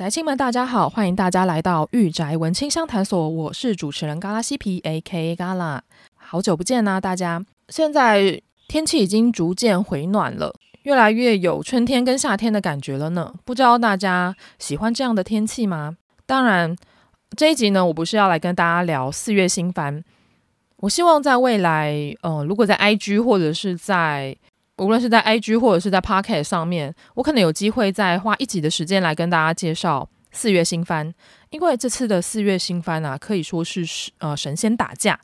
宅亲们，大家好，欢迎大家来到御宅文青相谈所，我是主持人嘎拉西皮 A.K.A. 嘎拉，好久不见啦，大家。现在天气已经逐渐回暖了，越来越有春天跟夏天的感觉了呢。不知道大家喜欢这样的天气吗？当然，这一集呢，我不是要来跟大家聊四月新番，我希望在未来，呃，如果在 IG 或者是在无论是在 IG 或者是在 Pocket 上面，我可能有机会再花一集的时间来跟大家介绍四月新番。因为这次的四月新番啊，可以说是呃神仙打架。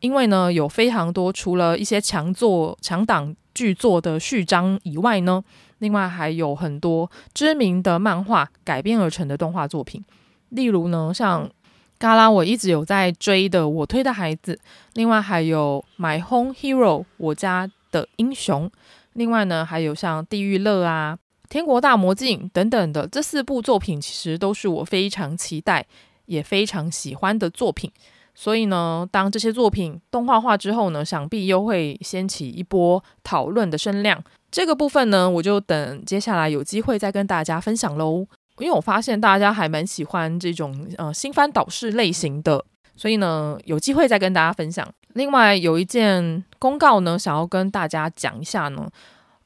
因为呢，有非常多除了一些强作强档巨作的序章以外呢，另外还有很多知名的漫画改编而成的动画作品。例如呢，像嘎啦我一直有在追的《我推的孩子》，另外还有《My Home Hero》我家的英雄，另外呢，还有像《地狱乐》啊、《天国大魔镜》等等的这四部作品，其实都是我非常期待也非常喜欢的作品。所以呢，当这些作品动画化之后呢，想必又会掀起一波讨论的声量。这个部分呢，我就等接下来有机会再跟大家分享喽。因为我发现大家还蛮喜欢这种呃新番导视类型的。所以呢，有机会再跟大家分享。另外有一件公告呢，想要跟大家讲一下呢，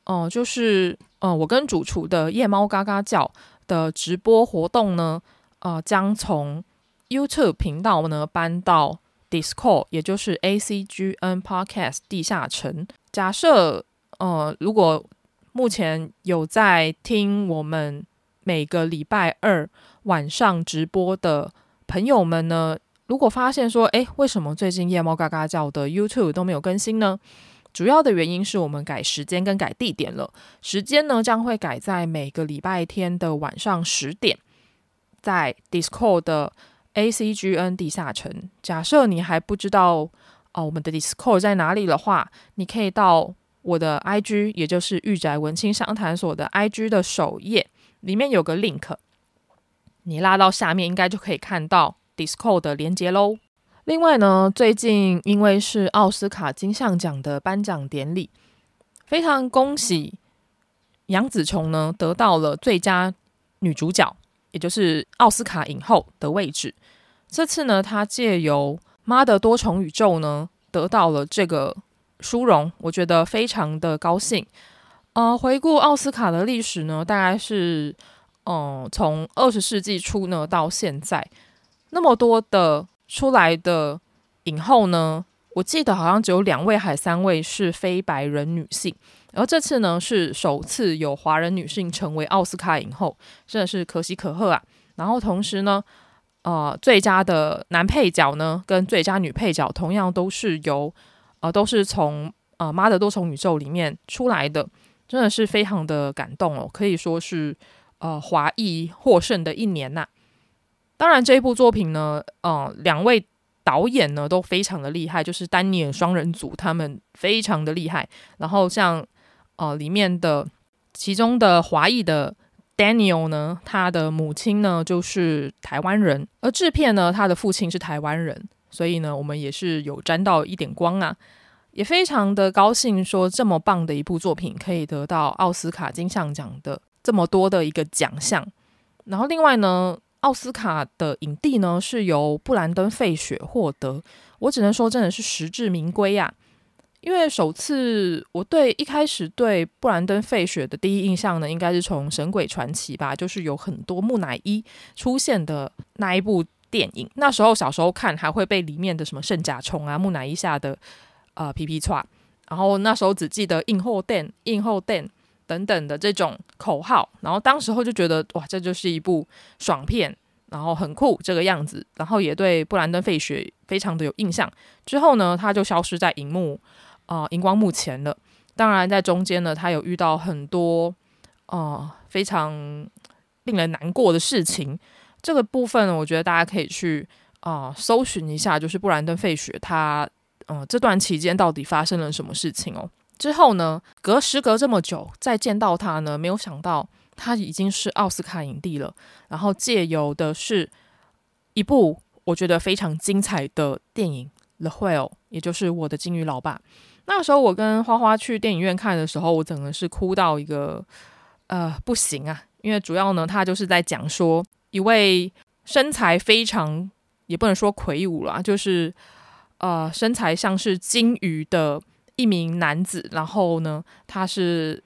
哦、就是呃，我跟主厨的夜猫嘎嘎叫的直播活动呢，呃，将从 YouTube 频道呢搬到 Discord，也就是 ACGN Podcast 地下城。假设呃，如果目前有在听我们每个礼拜二晚上直播的朋友们呢，如果发现说，诶，为什么最近夜猫嘎嘎叫的 YouTube 都没有更新呢？主要的原因是我们改时间跟改地点了。时间呢将会改在每个礼拜天的晚上十点，在 Discord 的 ACGN 地下城。假设你还不知道哦，我们的 Discord 在哪里的话，你可以到我的 IG，也就是御宅文青商谈所的 IG 的首页，里面有个 link，你拉到下面应该就可以看到。Discord 的连接喽。另外呢，最近因为是奥斯卡金像奖的颁奖典礼，非常恭喜杨紫琼呢得到了最佳女主角，也就是奥斯卡影后的位置。这次呢，她借由《妈的多重宇宙》呢得到了这个殊荣，我觉得非常的高兴。呃，回顾奥斯卡的历史呢，大概是嗯、呃、从二十世纪初呢到现在。那么多的出来的影后呢，我记得好像只有两位还三位是非白人女性，而这次呢是首次有华人女性成为奥斯卡影后，真的是可喜可贺啊！然后同时呢，呃，最佳的男配角呢跟最佳女配角同样都是由呃都是从呃《妈的多重宇宙》里面出来的，真的是非常的感动哦，可以说是呃华裔获胜的一年呐、当然，这一部作品呢，呃，两位导演呢都非常的厉害，就是丹尼尔双人组，他们非常的厉害。然后像呃里面的其中的华裔的 Daniel 呢，他的母亲呢就是台湾人，而制片呢他的父亲是台湾人，所以呢我们也是有沾到一点光啊，也非常的高兴，说这么棒的一部作品可以得到奥斯卡金像奖的这么多的一个奖项。然后另外呢。奥斯卡的影帝呢，是由布兰登·费雪获得，我只能说真的是实至名归呀。因为首次我对一开始对布兰登·费雪的第一印象呢，应该是从《神鬼传奇》吧，就是有很多木乃伊出现的那一部电影。那时候小时候看，还会被里面的什么圣甲虫啊、木乃伊吓得呃皮皮剉，然后那时候只记得“映后电，映后电”。等等的这种口号，然后当时候就觉得哇，这就是一部爽片，然后很酷这个样子，然后也对布兰登·费雪非常的有印象。之后呢，他就消失在荧幕啊、荧光幕前了。当然，在中间呢，他有遇到很多啊、非常令人难过的事情。这个部分呢，我觉得大家可以去啊、搜寻一下，就是布兰登·费雪他嗯、这段期间到底发生了什么事情哦。之后呢，隔时隔这么久再见到他呢，没有想到他已经是奥斯卡影帝了。然后借由的是一部我觉得非常精彩的电影《The Whale》，也就是我的鲸鱼老爸。那时候我跟花花去电影院看的时候，我整个是哭到一个呃不行啊，因为主要呢，他就是在讲说一位身材非常，也不能说魁梧啦，就是呃身材像是金鱼的一名男子，然后呢，他是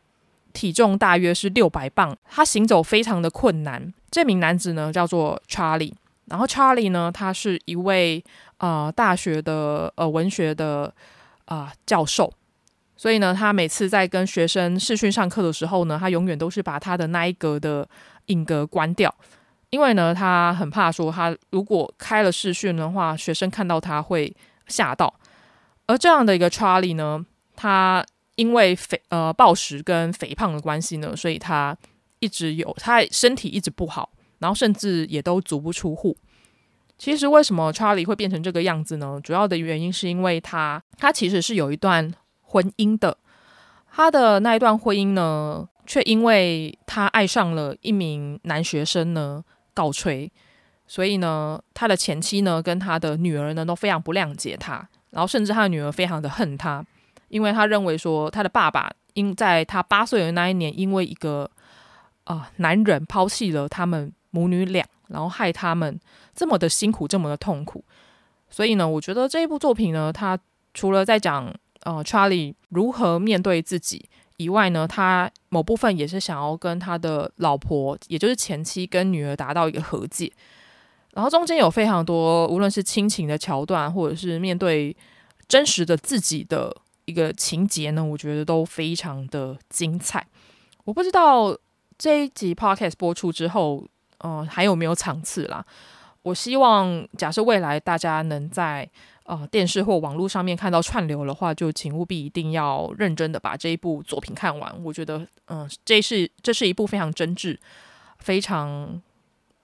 体重大约是六百磅，他行走非常的困难。这名男子呢叫做 Charlie，然后 Charlie 呢，他是一位呃大学的呃文学的啊、教授。所以呢，他每次在跟学生视讯上课的时候呢，他永远都是把他的那一格的影格关掉，因为呢，他很怕说他如果开了视讯的话，学生看到他会吓到。而这样的一个 Charlie 呢，他因为肥呃暴食跟肥胖的关系呢，所以他一直有他身体一直不好，然后甚至也都足不出户。其实为什么 Charlie 会变成这个样子呢？主要的原因是因为他他其实是有一段。婚姻的，他的那一段婚姻呢，却因为他爱上了一名男学生呢告吹，所以呢，他的前妻呢跟他的女儿呢都非常不谅解他，然后甚至他的女儿非常的恨他，因为他认为说他的爸爸因在他八岁的那一年，因为一个啊、男人抛弃了他们母女俩，然后害他们这么的辛苦，这么的痛苦，所以呢，我觉得这一部作品呢，他除了在讲。呃，Charlie 如何面对自己以外呢，他某部分也是想要跟他的老婆，也就是前妻跟女儿达到一个和解。然后中间有非常多，无论是亲情的桥段，或者是面对真实的自己的一个情节呢，我觉得都非常的精彩。我不知道这一集 Podcast 播出之后，呃，还有没有场次啦？我希望，假设未来大家能在。呃，电视或网络上面看到串流的话，就请务必一定要认真的把这一部作品看完。我觉得，嗯、这是这是一部非常真挚、非常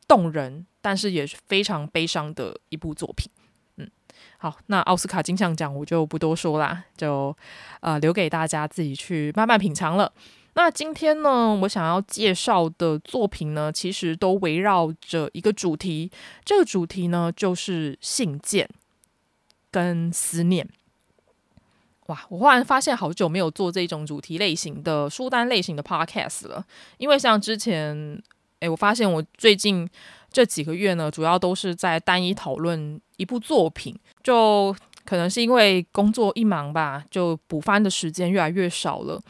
动人，但是也是非常悲伤的一部作品。嗯，好，那奥斯卡金像奖我就不多说啦，就呃留给大家自己去慢慢品尝了。那今天呢，我想要介绍的作品呢，其实都围绕着一个主题，这个主题呢就是信件。跟思念，哇！我忽然发现好久没有做这种主题类型的书单类型的 podcast 了，因为像之前，诶，我发现我最近这几个月呢，主要都是在单一讨论一部作品，就可能是因为工作一忙吧，就补番的时间越来越少了。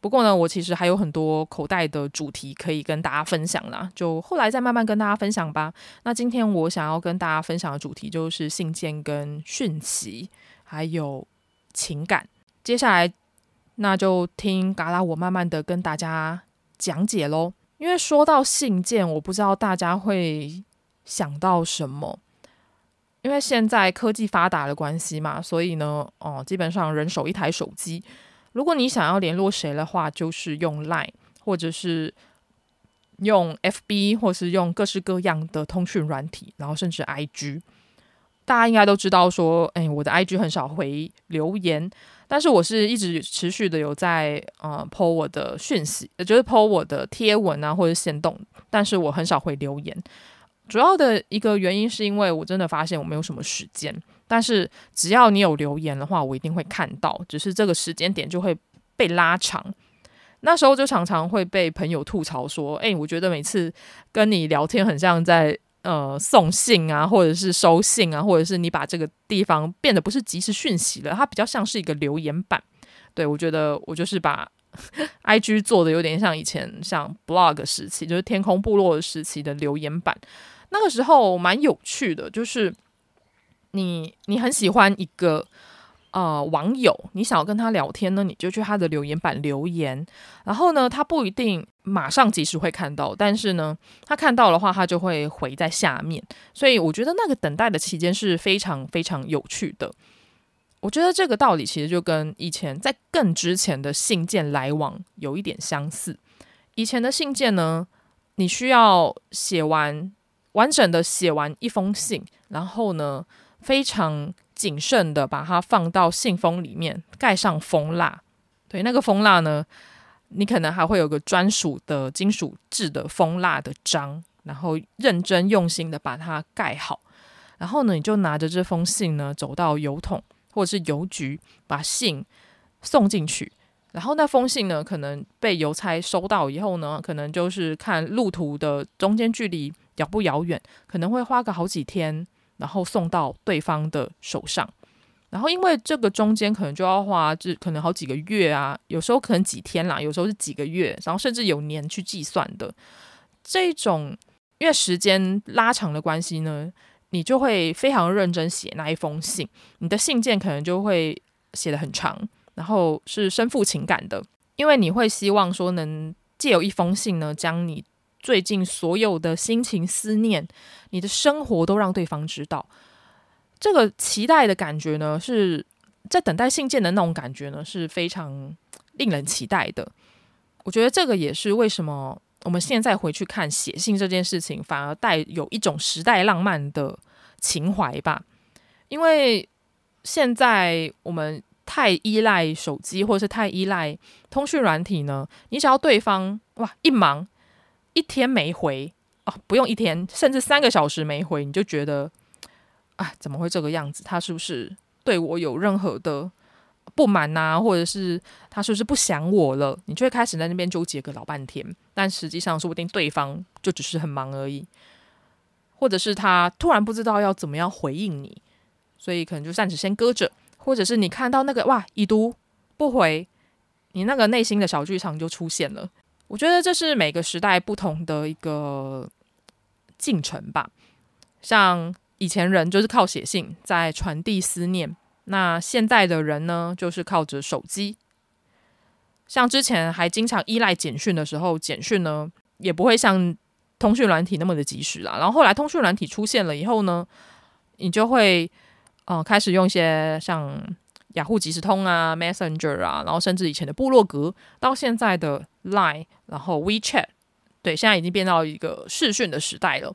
不过呢，我其实还有很多口袋的主题可以跟大家分享啦，就后来再慢慢跟大家分享吧。那今天我想要跟大家分享的主题就是信件跟讯息，还有情感。接下来那就听嘎啦我慢慢的跟大家讲解喽。因为说到信件，我不知道大家会想到什么，因为现在科技发达的关系嘛，所以呢，哦，基本上人手一台手机。如果你想要联络谁的话，就是用 Line，或者是用 FB，或是用各式各样的通讯软体，然后甚至 IG。大家应该都知道说，哎，我的 IG 很少回留言，但是我是一直持续的有在呃 po 我的讯息，也就是 po 我的贴文啊或者限动，但是我很少会留言。主要的一个原因是因为我真的发现我没有什么时间。但是只要你有留言的话，我一定会看到，只是这个时间点就会被拉长。那时候就常常会被朋友吐槽说：“诶，我觉得每次跟你聊天很像在呃送信啊，或者是收信啊，或者是你把这个地方变得不是即时讯息了，它比较像是一个留言板。”对，我觉得我就是把 IG 做的有点像以前像 blog 时期，就是天空部落时期的留言板。那个时候蛮有趣的，就是。你你很喜欢一个呃网友，你想要跟他聊天呢，你就去他的留言板留言，然后呢，他不一定马上及时会看到，但是呢，他看到的话，他就会回在下面，所以我觉得那个等待的期间是非常非常有趣的。我觉得这个道理其实就跟以前在更之前的信件来往有一点相似。以前的信件呢，你需要写完完整的写完一封信，然后呢，非常谨慎的把它放到信封里面，盖上封蜡。对，那个封蜡呢，你可能还会有个专属的金属制的封蜡的章，然后认真用心的把它盖好。然后呢，你就拿着这封信呢，走到邮筒或者是邮局，把信送进去。然后那封信呢，可能被邮差收到以后呢，可能就是看路途的中间距离遥不遥远，可能会花个好几天，然后送到对方的手上。然后因为这个中间可能就要花，就可能好几个月啊，有时候可能几天啦，有时候是几个月，然后甚至有年去计算的。这种因为时间拉长的关系呢，你就会非常认真写那一封信，你的信件可能就会写得很长。然后是深负情感的，因为你会希望说能借由一封信呢，将你最近所有的心情、思念、你的生活都让对方知道。这个期待的感觉呢，是在等待信件的那种感觉呢，是非常令人期待的。我觉得这个也是为什么我们现在回去看写信这件事情，反而带有一种时代浪漫的情怀吧。因为现在我们。太依赖手机，或者是太依赖通讯软体呢？你只要对方哇一忙，一天没回哦，不用一天，甚至三个小时没回，你就觉得啊，怎么会这个样子？他是不是对我有任何的不满呐、啊？或者是他是不是不想我了？你就会开始在那边纠结个老半天。但实际上，说不定对方就只是很忙而已，或者是他突然不知道要怎么样回应你，所以可能就暂时先搁着。或者是你看到那个哇，已读不回，你那个内心的小剧场就出现了。我觉得这是每个时代不同的一个进程吧。像以前人就是靠写信在传递思念，那现在的人呢，就是靠着手机。像之前还经常依赖简讯的时候，简讯呢也不会像通讯软体那么的及时啦。然后后来通讯软体出现了以后呢，你就会。哦、呃，开始用一些像雅虎即时通啊、Messenger 啊，然后甚至以前的部落格，到现在的 Line，然后 WeChat，对，现在已经变到一个视讯的时代了。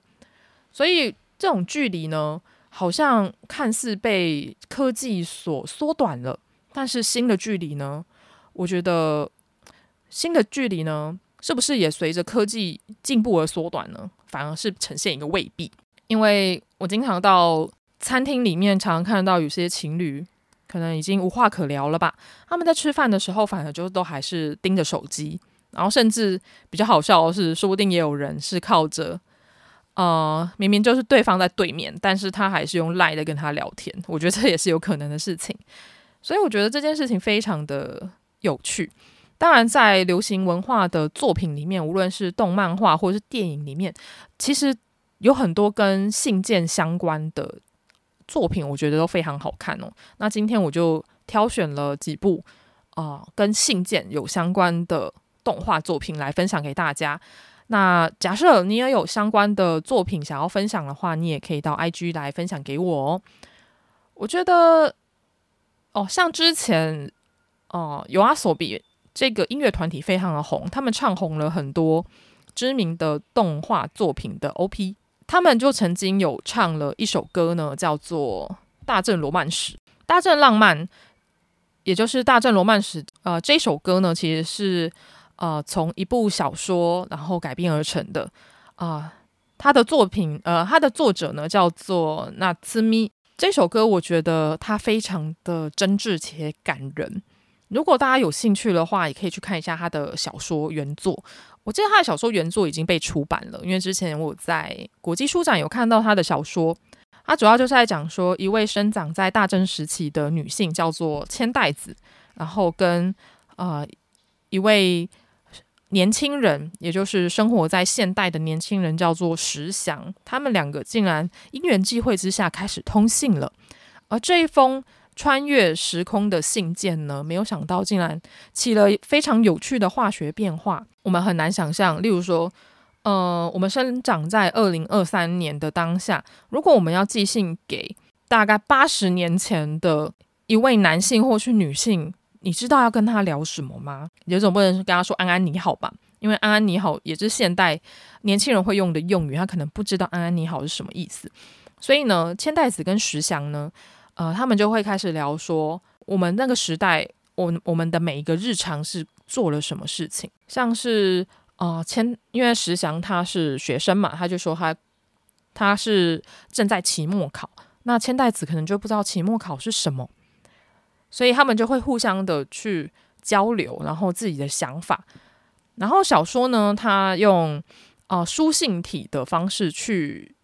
所以这种距离呢，好像看似被科技所缩短了，但是新的距离呢，我觉得新的距离呢，是不是也随着科技进步而缩短呢？反而是呈现一个未必，因为我经常到。餐厅里面常常看到有些情侣，可能已经无话可聊了吧？他们在吃饭的时候，反而就都还是盯着手机，然后甚至比较好笑的是，说不定也有人是靠着，呃，明明就是对方在对面，但是他还是用赖的跟他聊天。我觉得这也是有可能的事情，所以我觉得这件事情非常的有趣。当然，在流行文化的作品里面，无论是动漫画或者是电影里面，其实有很多跟信件相关的。作品我觉得都非常好看哦。那今天我就挑选了几部啊、跟信件有相关的动画作品来分享给大家。那假设你也有相关的作品想要分享的话，你也可以到 IG 来分享给我哦。我觉得哦，像之前哦、呃、YOASOBI 这个音乐团体非常的红，他们唱红了很多知名的动画作品的 OP。他们就曾经有唱了一首歌呢，叫做《大正罗曼史》。大正浪漫，也就是《大正罗曼史》。呃，这首歌呢，其实是呃从一部小说然后改编而成的。啊、呃，他的作品，呃，他的作者呢叫做那兹米。这首歌我觉得它非常的真挚且感人。如果大家有兴趣的话，也可以去看一下他的小说原作。我记得他的小说原作已经被出版了，因为之前我在国际书展有看到他的小说。他主要就是在讲说一位生长在大正时期的女性叫做千代子，然后跟呃一位年轻人，也就是生活在现代的年轻人叫做石祥，他们两个竟然因缘际会之下开始通信了。而这一封。穿越时空的信件呢？没有想到竟然起了非常有趣的化学变化。我们很难想象，例如说，呃，我们生长在二零二三年的当下，如果我们要寄信给大概八十年前的一位男性或是女性，你知道要跟他聊什么吗？有种不能跟他说“安安你好”吧，因为“安安你好”也是现代年轻人会用的用语，他可能不知道“安安你好”是什么意思。所以呢，千代子跟石祥呢。呃，他们就会开始聊说，我们那个时代，我我们的每一个日常是做了什么事情，像是呃，千，因为石祥他是学生嘛，他就说他他是正在期末考，那千代子可能就不知道期末考是什么，所以他们就会互相的去交流，然后自己的想法。然后小说呢，它用啊、呃、书信体的方式去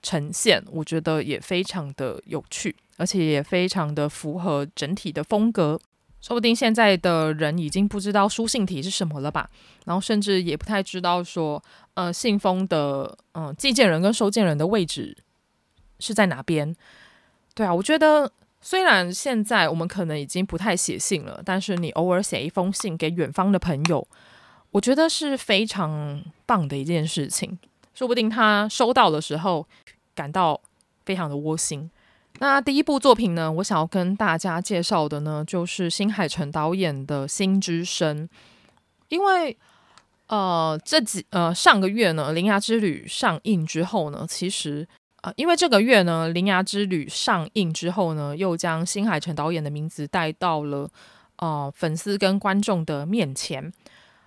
呈现，我觉得也非常的有趣，而且也非常的符合整体的风格。说不定现在的人已经不知道书信体是什么了吧？然后甚至也不太知道说，呃，信封的嗯、呃、寄件人跟收件人的位置是在哪边？对啊，我觉得虽然现在我们可能已经不太写信了，但是你偶尔写一封信给远方的朋友，我觉得是非常棒的一件事情。说不定他收到的时候感到非常的窝心。那第一部作品呢，我想要跟大家介绍的呢，就是新海诚导演的《心之声》，因为呃，这几呃上个月呢，《铃芽之旅》上映之后呢，其实呃，因为这个月呢，《铃芽之旅》上映之后呢，又将新海诚导演的名字带到了呃粉丝跟观众的面前。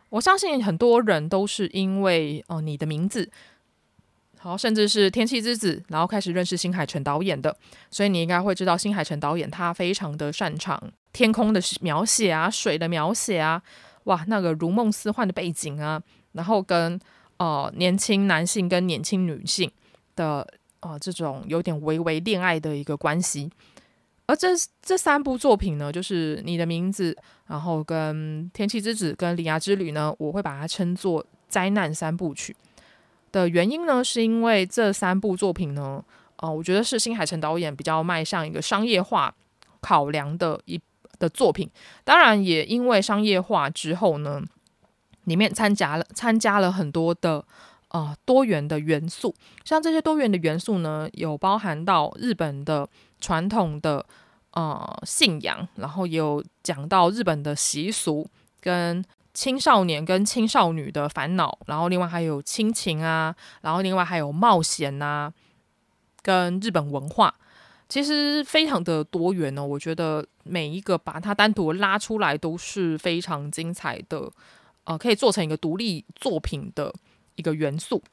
我相信很多人都是因为哦、呃，你的名字。好，甚至是《天气之子》，然后开始认识新海诚导演的，所以你应该会知道新海诚导演他非常的擅长天空的描写啊，水的描写啊，哇，那个如梦似幻的背景啊，然后跟呃年轻男性跟年轻女性的呃这种有点微微恋爱的一个关系，而这这三部作品呢，就是你的名字，然后跟《天气之子》跟《铃芽之旅》呢，我会把它称作灾难三部曲。的原因呢，是因为这三部作品呢，呃，我觉得是新海诚导演比较迈向一个商业化考量的一的作品。当然，也因为商业化之后呢，里面参加了参加了很多的呃多元的元素。像这些多元的元素呢，有包含到日本的传统的呃信仰，然后也有讲到日本的习俗跟。青少年跟青少女的烦恼，然后另外还有亲情啊，然后另外还有冒险呐、啊，跟日本文化，其实非常的多元呢、我觉得每一个把它单独拉出来都是非常精彩的，呃，可以做成一个独立作品的一个元素。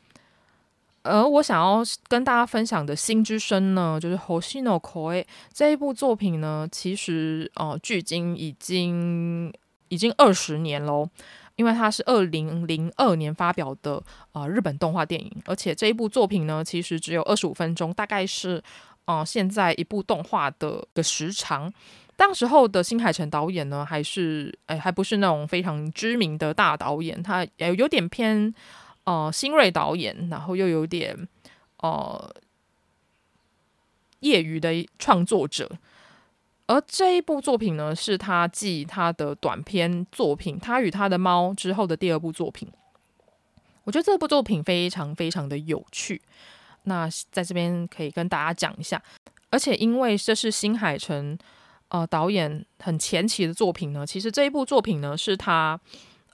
而我想要跟大家分享的《心之声》呢，就是《星の声》这一部作品呢，其实呃，距今已经。已经二十年喽，因为它是二零零二年发表的呃日本动画电影，而且这一部作品呢，其实只有二十五分钟，大概是呃现在一部动画的个时长。当时候的新海诚导演呢，还是哎还不是那种非常知名的大导演，他也有点偏呃新锐导演，然后又有点呃业余的创作者。而这一部作品呢，是他继他的短篇作品《他与他的猫》之后的第二部作品。我觉得这部作品非常非常的有趣。那在这边可以跟大家讲一下，而且因为这是新海诚呃导演很前期的作品呢，其实这一部作品呢是他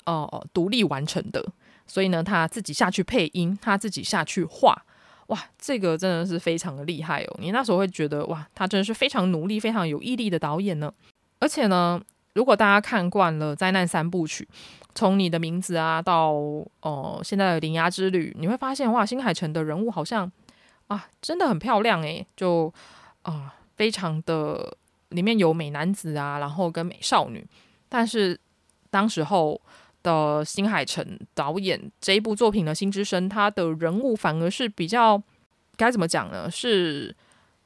呃独立完成的，所以呢他自己下去配音，他自己下去画。哇，这个真的是非常的厉害哦！你那时候会觉得哇，他真的是非常努力、非常有毅力的导演呢。而且呢，如果大家看惯了灾难三部曲，从你的名字啊到哦、现在的铃芽之旅，你会发现哇，新海诚的人物好像啊真的很漂亮诶，就啊、非常的里面有美男子啊，然后跟美少女，但是当时候。的新海诚导演这一部作品的《新之声》，他的人物反而是比较该怎么讲呢？是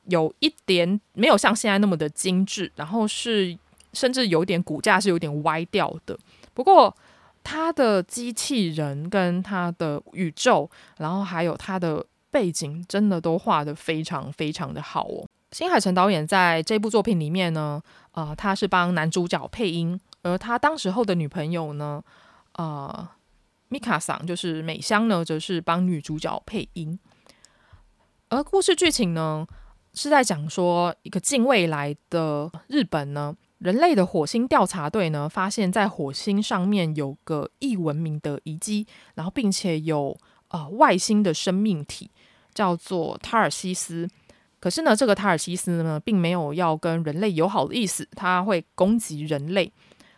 有一点没有像现在那么的精致，然后是甚至有点骨架是有点歪掉的。不过他的机器人跟他的宇宙，然后还有他的背景，真的都画得非常非常的好哦。新海诚导演在这部作品里面呢，呃，他是帮男主角配音，而他当时候的女朋友呢。呃，米卡桑就是美香呢，则是帮女主角配音。而故事剧情呢，是在讲说一个近未来的日本呢，人类的火星调查队呢，发现在火星上面有个异文明的遗迹，然后并且有呃外星的生命体叫做塔尔西斯。可是呢，这个塔尔西斯呢，并没有要跟人类友好的意思，它会攻击人类。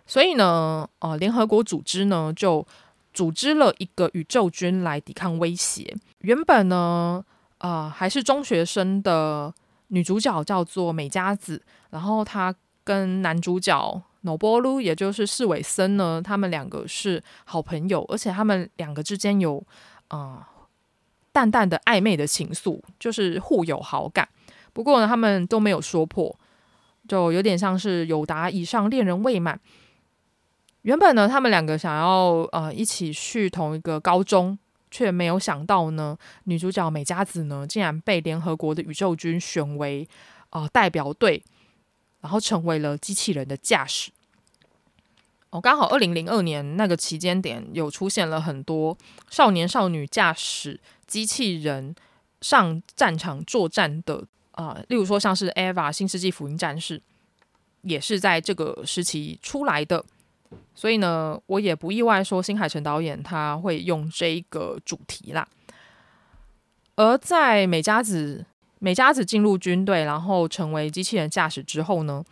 所以呢，呃，联合国组织呢就组织了一个宇宙军来抵抗威胁。原本呢，呃，还是中学生的女主角叫做美佳子，然后她跟男主角诺波鲁，也就是四尾森呢，他们两个是好朋友，而且他们两个之间有啊、呃、淡淡的暧昧的情愫，就是互有好感。不过呢，他们都没有说破，就有点像是友达以上恋人未满。原本呢，他们两个想要呃一起去同一个高中，却没有想到呢，女主角美嘉子呢，竟然被联合国的宇宙军选为呃代表队。然后成为了机器人的驾驶。哦，刚好二零零二年那个期间点，有出现了很多少年少女驾驶机器人上战场作战的啊、例如说像是《EVA 新世纪福音战士》，也是在这个时期出来的。所以呢，我也不意外说新海诚导演他会用这一个主题啦。而在美嘉子。美嘉子进入军队，然后成为机器人驾驶之后呢，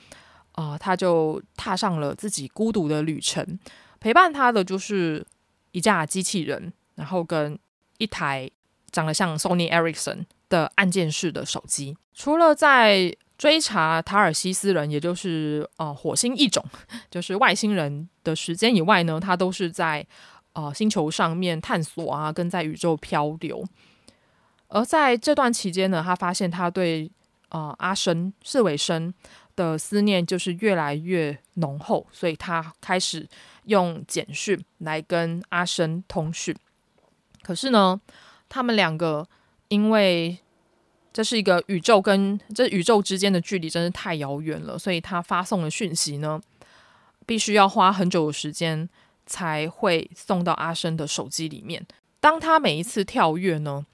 啊、呃，他就踏上了自己孤独的旅程。陪伴他的就是一架机器人，然后跟一台长得像 Sony Ericsson 的按键式的手机。除了在追查塔尔西斯人，也就是呃火星异种，就是外星人的时间以外呢，他都是在呃星球上面探索啊，跟在宇宙漂流。而在这段期间呢，他发现他对呃阿生四尾生的思念就是越来越浓厚，所以他开始用简讯来跟阿生通讯。可是呢，他们两个因为这是一个宇宙跟这宇宙之间的距离真是太遥远了，所以他发送的讯息呢，必须要花很久的时间才会送到阿生的手机里面。当他每一次跳跃呢，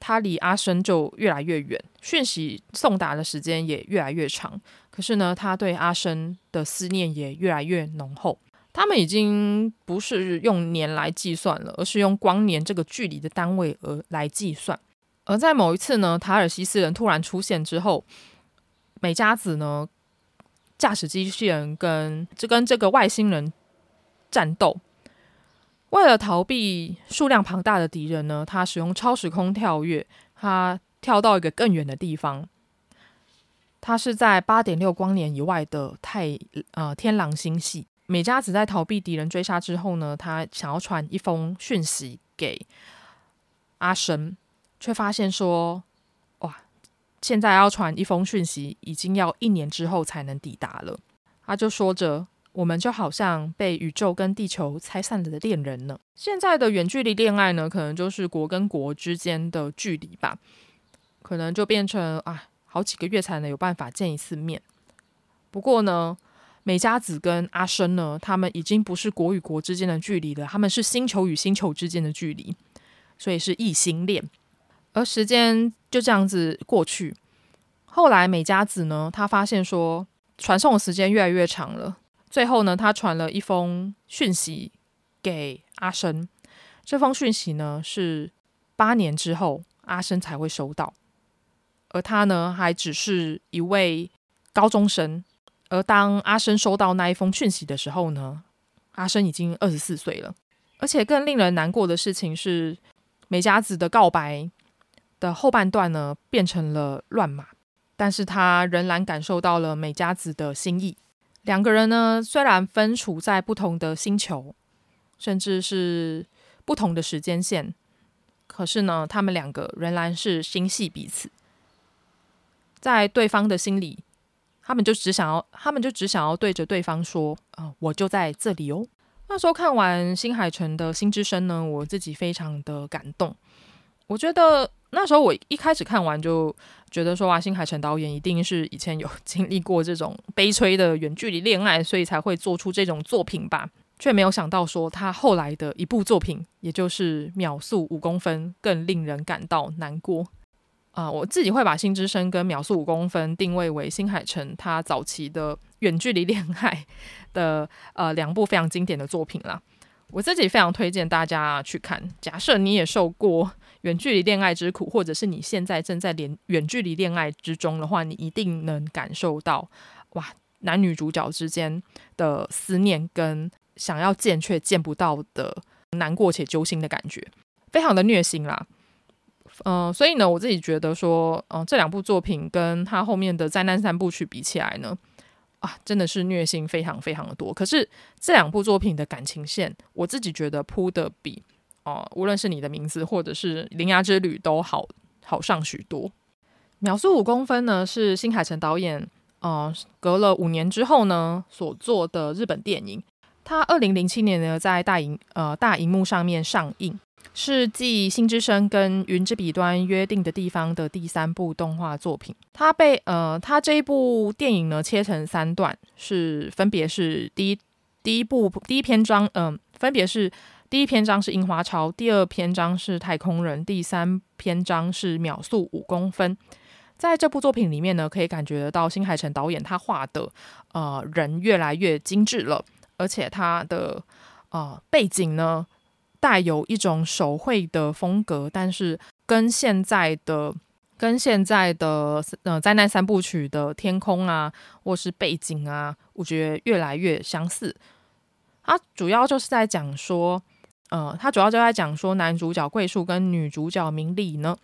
他离阿生就越来越远，讯息送达的时间也越来越长。可是呢，他对阿生的思念也越来越浓厚。他们已经不是用年来计算了，而是用光年这个距离的单位而来计算。而在某一次呢，塔尔西斯人突然出现之后，美嘉子呢驾驶机器人跟就跟这个外星人战斗。为了逃避数量庞大的敌人呢，他使用超时空跳跃，他跳到一个更远的地方。他是在八点六光年以外的太呃天狼星系。美嘉子在逃避敌人追杀之后呢，他想要传一封讯息给阿生，却发现说，哇，现在要传一封讯息，已经要一年之后才能抵达了。他就说着。我们就好像被宇宙跟地球拆散了的恋人呢。现在的远距离恋爱呢，可能就是国跟国之间的距离吧，可能就变成啊，好几个月才能有办法见一次面。不过呢，美嘉子跟阿生呢，他们已经不是国与国之间的距离了，他们是星球与星球之间的距离，所以是异星恋。而时间就这样子过去，后来美嘉子呢，她发现说，传送的时间越来越长了。最后呢，他传了一封讯息给阿生。这封讯息呢，是八年之后阿生才会收到，而他呢，还只是一位高中生。而当阿生收到那一封讯息的时候呢，阿生已经二十四岁了。而且更令人难过的事情是，美嘉子的告白的后半段呢，变成了乱码，但是他仍然感受到了美嘉子的心意。两个人呢，虽然分处在不同的星球，甚至是不同的时间线，可是呢，他们两个仍然是心系彼此。在对方的心里，他们就只想要，他们就只想要对着对方说：“啊、我就在这里哦。”那时候看完新海诚的《心之声》呢，我自己非常的感动。我觉得那时候我一开始看完就。觉得说哇，新海诚导演一定是以前有 经历过这种悲催的远距离恋爱，所以才会做出这种作品吧。却没有想到说他后来的一部作品，也就是《秒速五公分》，更令人感到难过。啊、我自己会把《心之声》跟《秒速五公分》定位为新海诚他早期的远距离恋爱的呃两部非常经典的作品啦。我自己非常推荐大家去看。假设你也受过。远距离恋爱之苦，或者是你现在正在连远距离恋爱之中的话，你一定能感受到哇，男女主角之间的思念跟想要见却见不到的难过且揪心的感觉，非常的虐心啦。嗯、所以呢，我自己觉得说，嗯、这两部作品跟他后面的灾难三部曲比起来呢，啊，真的是虐心非常非常的多。可是这两部作品的感情线，我自己觉得铺得比哦、呃，无论是你的名字或者是铃芽之旅都好好上许多。秒速五公分呢，是新海诚导演呃隔了五年之后呢所做的日本电影。他二零零七年呢在大荧呃大荧幕上面上映。是继《星之声》跟《云之彼端约定的地方》的第三部动画作品。它被呃，它这一部电影呢切成三段，是分别是第一第一部第一篇章，嗯、分别是第一篇章是樱花超，第二篇章是太空人，第三篇章是秒速五公分。在这部作品里面呢，可以感觉得到新海诚导演他画的呃人越来越精致了，而且他的呃背景呢。带有一种手绘的风格，但是跟现在的跟现在的呃灾难三部曲的天空啊，或是背景啊，我觉得越来越相似。它主要就是在讲说，呃，它主要就在讲说男主角桂树跟女主角明里呢，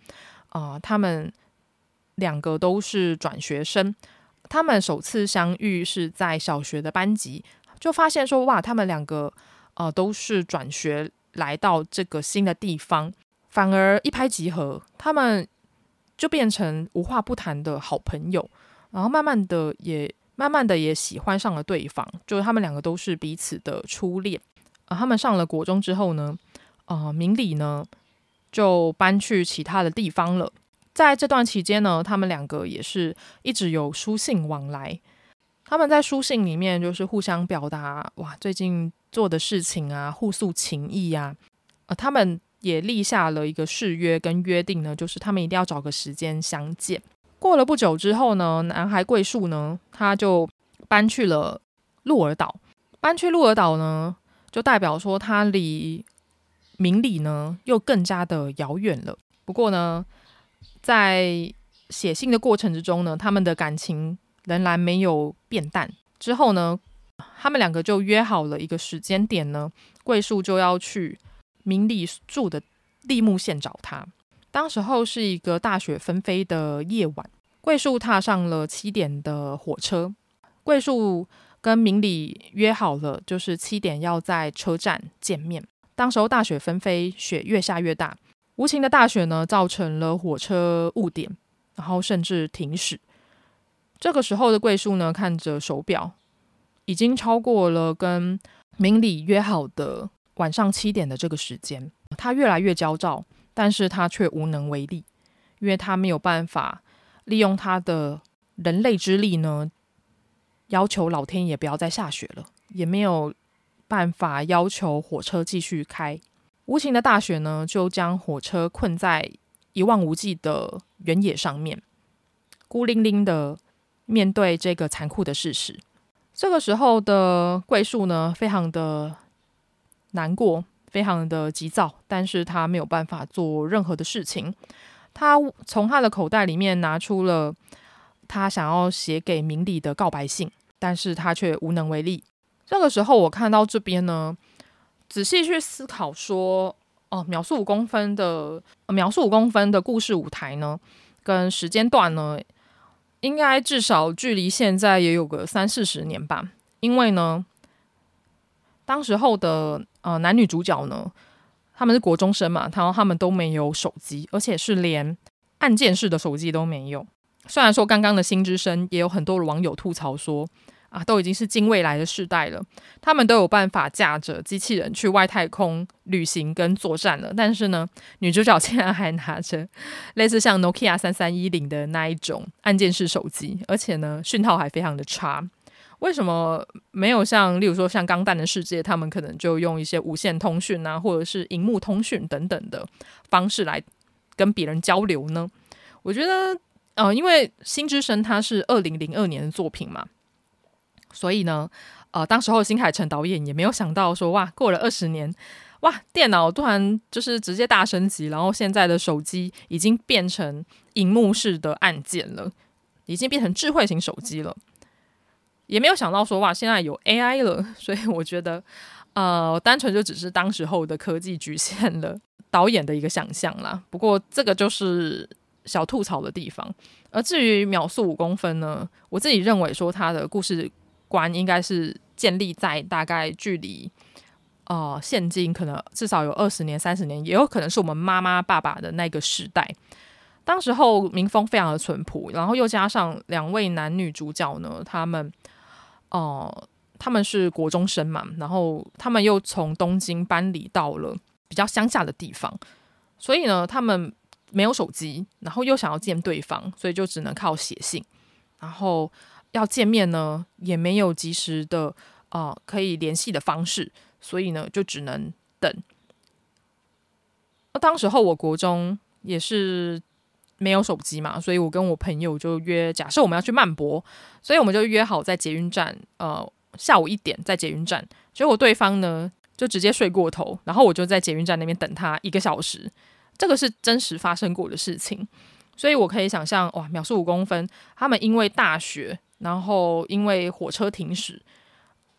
啊、他们两个都是转学生，他们首次相遇是在小学的班级，就发现说哇，他们两个呃都是转学。来到这个新的地方，反而一拍即合，他们就变成无话不谈的好朋友，然后慢慢的也慢慢的也喜欢上了对方，就是他们两个都是彼此的初恋。啊，他们上了国中之后呢，啊、明里呢就搬去其他的地方了。在这段期间呢，他们两个也是一直有书信往来。他们在书信里面就是互相表达，哇，最近。做的事情啊，互诉情谊、啊，呃，他们也立下了一个誓约跟约定呢，就是他们一定要找个时间相见。过了不久之后呢，男孩桂树呢，他就搬去了鹿儿岛。搬去鹿儿岛呢，就代表说他离明里呢又更加的遥远了。不过呢，在写信的过程之中呢，他们的感情仍然没有变淡。之后呢，他们两个就约好了一个时间点呢，桂树就要去明里住的立木县找他。当时候是一个大雪纷飞的夜晚，桂树踏上了七点的火车。桂树跟明里约好了，就是七点要在车站见面。当时候大雪纷飞，雪越下越大，无情的大雪呢，造成了火车误点，然后甚至停驶。这个时候的桂树呢，看着手表。已经超过了跟明里约好的晚上七点的这个时间，他越来越焦躁，但是他却无能为力，因为他没有办法利用他的人类之力呢，要求老天爷不要再下雪了，也没有办法要求火车继续开。无情的大雪呢，就将火车困在一望无际的原野上面，孤零零的面对这个残酷的事实。这个时候的桂树呢，非常的难过，非常的急躁，但是他没有办法做任何的事情。他从他的口袋里面拿出了他想要写给明理的告白信，但是他却无能为力。这个时候，我看到这边呢，仔细去思考说，哦，秒速五公分的秒速五公分的故事舞台呢，跟时间段呢。应该至少距离现在也有个三四十年吧，因为呢，当时候的呃男女主角呢，他们是国中生嘛，然后他们都没有手机，而且是连按键式的手机都没有。虽然说刚刚的新之声也有很多的网友吐槽说。啊，都已经是近未来的世代了，他们都有办法驾着机器人去外太空旅行跟作战了。但是呢，女主角竟然还拿着类似像 Nokia 三三一零的那一种按键式手机，而且呢，讯号还非常的差。为什么没有像，例如说像《钢弹的世界》，他们可能就用一些无线通讯啊，或者是荧幕通讯等等的方式来跟别人交流呢？我觉得，呃，因为《星之声》它是二零零二年的作品嘛。所以呢，呃，当时候新海诚导演也没有想到说，哇，过了二十年，哇，电脑突然就是直接大升级，然后现在的手机已经变成荧幕式的按键了，已经变成智慧型手机了，也没有想到说，哇，现在有 AI 了。所以我觉得，呃，单纯就只是当时候的科技局限了导演的一个想象啦。不过这个就是小吐槽的地方。而至于秒速五公分呢，我自己认为说他的故事。观应该是建立在大概距离呃现今可能至少有二十年、三十年，也有可能是我们妈妈、爸爸的那个时代。当时候民风非常的淳朴，然后又加上两位男女主角呢，他们哦、呃，他们是国中生嘛，然后他们又从东京搬离到了比较乡下的地方，所以呢，他们没有手机，然后又想要见对方，所以就只能靠写信，然后要见面呢，也没有及时的啊、呃、可以联系的方式，所以呢，就只能等。那当时候我国中也是。没有手机嘛，所以我跟我朋友就约，假设我们要去曼博，所以我们就约好在捷运站，呃，下午一点在捷运站。结果对方呢就直接睡过头，然后我就在捷运站那边等他一个小时。这个是真实发生过的事情，所以我可以想象，哇，秒速五公分，他们因为大雪，然后因为火车停驶，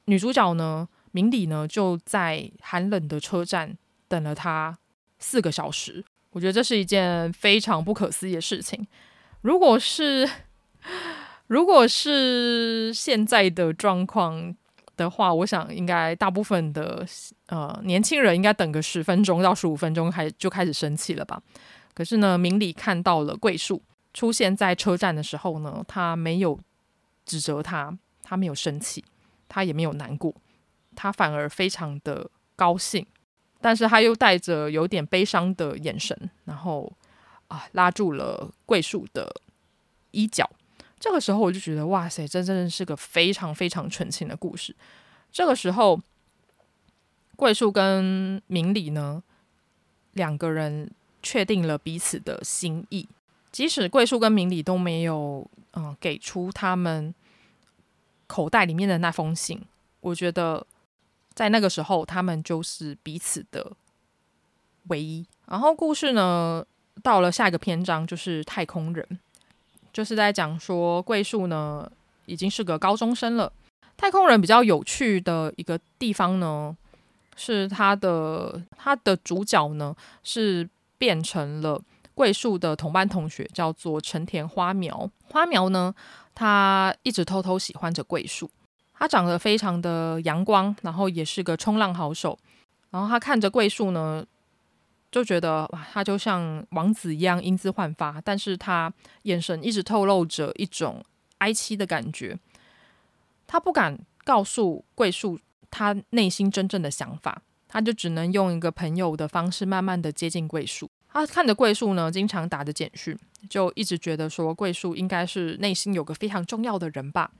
女主角呢，明里呢就在寒冷的车站等了他四个小时。我觉得这是一件非常不可思议的事情。如果是如果是现在的状况的话，我想应该大部分的呃年轻人应该等个十分钟到十五分钟，开就开始生气了吧。可是呢，明里看到了桂树出现在车站的时候呢，他没有指责他，他没有生气，他也没有难过，他反而非常的高兴。但是他又带着有点悲伤的眼神，然后啊拉住了桂树的衣角。这个时候我就觉得，哇塞，这真的是个非常非常纯情的故事。这个时候，桂树跟明里呢两个人确定了彼此的心意，即使桂树跟明里都没有嗯、给出他们口袋里面的那封信，我觉得。在那个时候，他们就是彼此的唯一。然后故事呢，到了下一个篇章，就是太空人，就是在讲说桂树呢已经是个高中生了。太空人比较有趣的一个地方呢，是他的他的主角呢是变成了桂树的同班同学，叫做成田花苗。花苗呢，他一直偷偷喜欢着桂树。他长得非常的阳光，然后也是个冲浪好手。然后他看着桂树呢，就觉得哇，他就像王子一样英姿焕发。但是他眼神一直透露着一种哀戚的感觉。他不敢告诉桂树他内心真正的想法，他就只能用一个朋友的方式，慢慢的接近桂树。他看着桂树呢，经常打着简讯，就一直觉得说桂树应该是内心有个非常重要的人吧。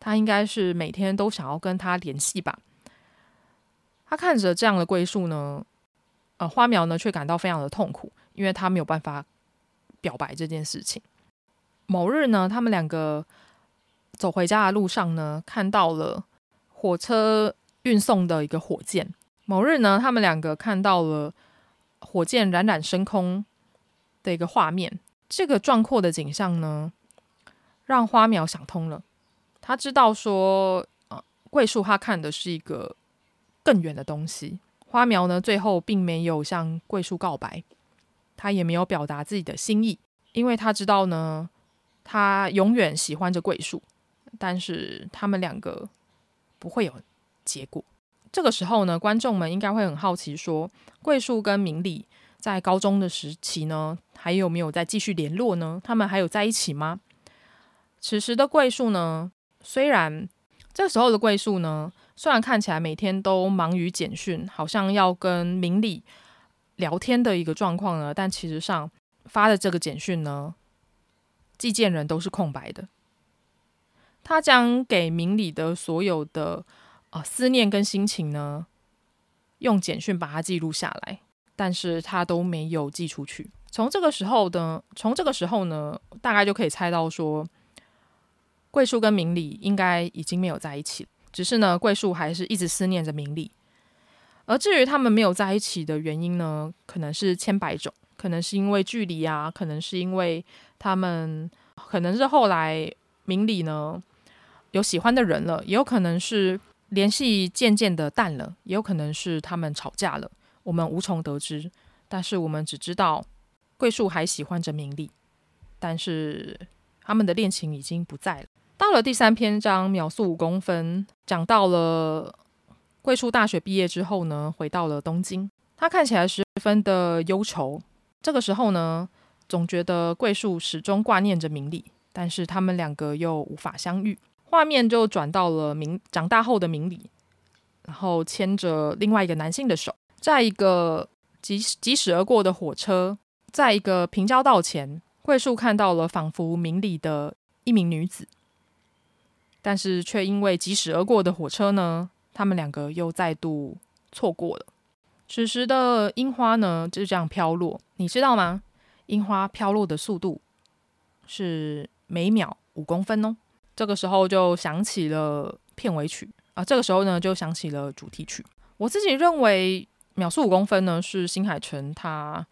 他应该是每天都想要跟他联系吧。他看着这样的桂树呢，呃，花苗呢却感到非常的痛苦，因为他没有办法表白这件事情。某日呢，他们两个走回家的路上呢，看到了火车运送的一个火箭。某日呢，他们两个看到了火箭冉冉升空的一个画面。这个壮阔的景象呢，让花苗想通了。他知道说，呃，桂树他看的是一个更远的东西。花苗呢，最后并没有向桂树告白，他也没有表达自己的心意，因为他知道呢，他永远喜欢着桂树，但是他们两个不会有结果。这个时候呢，观众们应该会很好奇说，桂树跟明里在高中的时期呢，还有没有再继续联络呢？他们还有在一起吗？此时的桂树呢，虽然这时候的桂树呢，虽然看起来每天都忙于简讯，好像要跟明理聊天的一个状况呢，但其实上发的这个简讯呢，寄件人都是空白的。他将给明理的所有的啊、思念跟心情呢，用简讯把它记录下来，但是他都没有寄出去。从这个时候的，从这个时候呢，大概就可以猜到说。桂树跟明理应该已经没有在一起了，只是呢，桂树还是一直思念着明里。而至于他们没有在一起的原因呢，可能是千百种，可能是因为距离啊，可能是因为他们，可能是后来明里呢有喜欢的人了，也有可能是联系渐渐的淡了，也有可能是他们吵架了，我们无从得知。但是我们只知道桂树还喜欢着明里，但是他们的恋情已经不在了。到了第三篇章，秒速五公分，讲到了桂树大学毕业之后呢，回到了东京。他看起来十分的忧愁。这个时候呢，总觉得桂树始终挂念着明里，但是他们两个又无法相遇。画面就转到了明长大后的明里，然后牵着另外一个男性的手，在一个疾疾驶而过的火车，在一个平交道前，桂树看到了仿佛明里的一名女子。但是却因为疾驶而过的火车呢，他们两个又再度错过了。此时的樱花呢，就这样飘落，你知道吗？樱花飘落的速度是每秒五公分哦。这个时候就想起了片尾曲啊，这个时候呢就想起了主题曲。我自己认为《秒速五公分》呢是新海诚他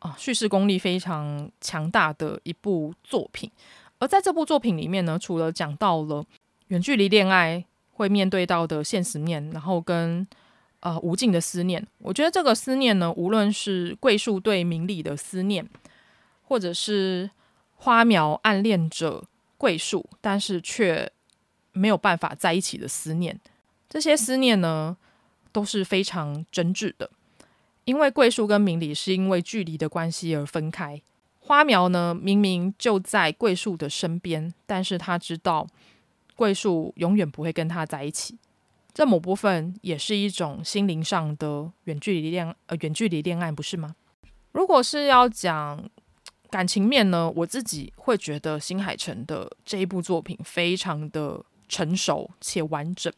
啊叙事功力非常强大的一部作品，而在这部作品里面呢，除了讲到了远距离恋爱会面对到的现实面，然后跟呃无尽的思念。我觉得这个思念呢，无论是桂树对明里的思念，或者是花苗暗恋着桂树，但是却没有办法在一起的思念，这些思念呢都是非常真挚的。因为桂树跟明里是因为距离的关系而分开，花苗呢明明就在桂树的身边，但是他知道。桂树永远不会跟他在一起，这某部分也是一种心灵上的远距离恋呃远距离恋爱，不是吗？如果是要讲感情面呢，我自己会觉得新海诚的这一部作品非常的成熟且完整，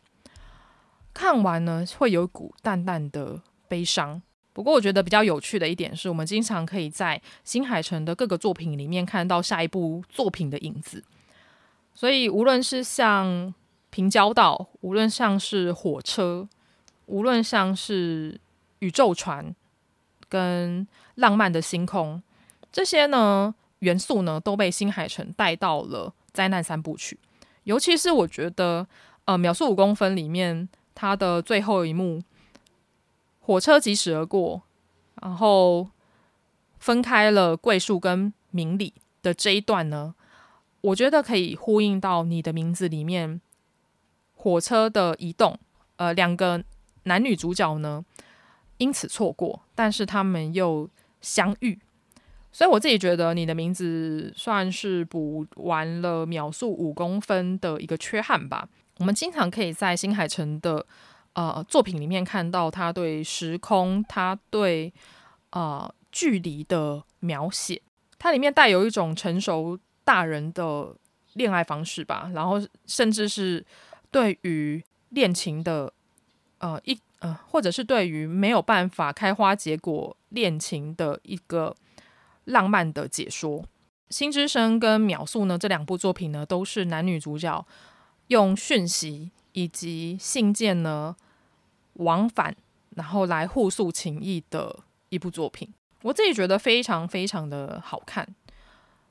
看完呢会有股淡淡的悲伤。不过我觉得比较有趣的一点是，我们经常可以在新海诚的各个作品里面看到下一部作品的影子。所以，无论是像平交道，无论像是火车，无论像是宇宙船跟浪漫的星空，这些呢元素呢都被新海诚带到了灾难三部曲。尤其是我觉得，呃，《秒速五公分》里面它的最后一幕，火车疾驶而过，然后分开了桂树跟明里的这一段呢。我觉得可以呼应到你的名字里面，火车的移动，呃，两个男女主角呢因此错过，但是他们又相遇，所以我自己觉得你的名字算是补完了秒速五公分的一个缺憾吧。我们经常可以在新海诚的呃作品里面看到他对时空、他对呃距离的描写，它里面带有一种成熟。大人的恋爱方式吧，然后甚至是对于恋情的呃一呃，或者是对于没有办法开花结果恋情的一个浪漫的解说。《心之声》跟《秒速》呢，这两部作品呢，都是男女主角用讯息以及信件呢往返，然后来互诉情谊的一部作品。我自己觉得非常非常的好看。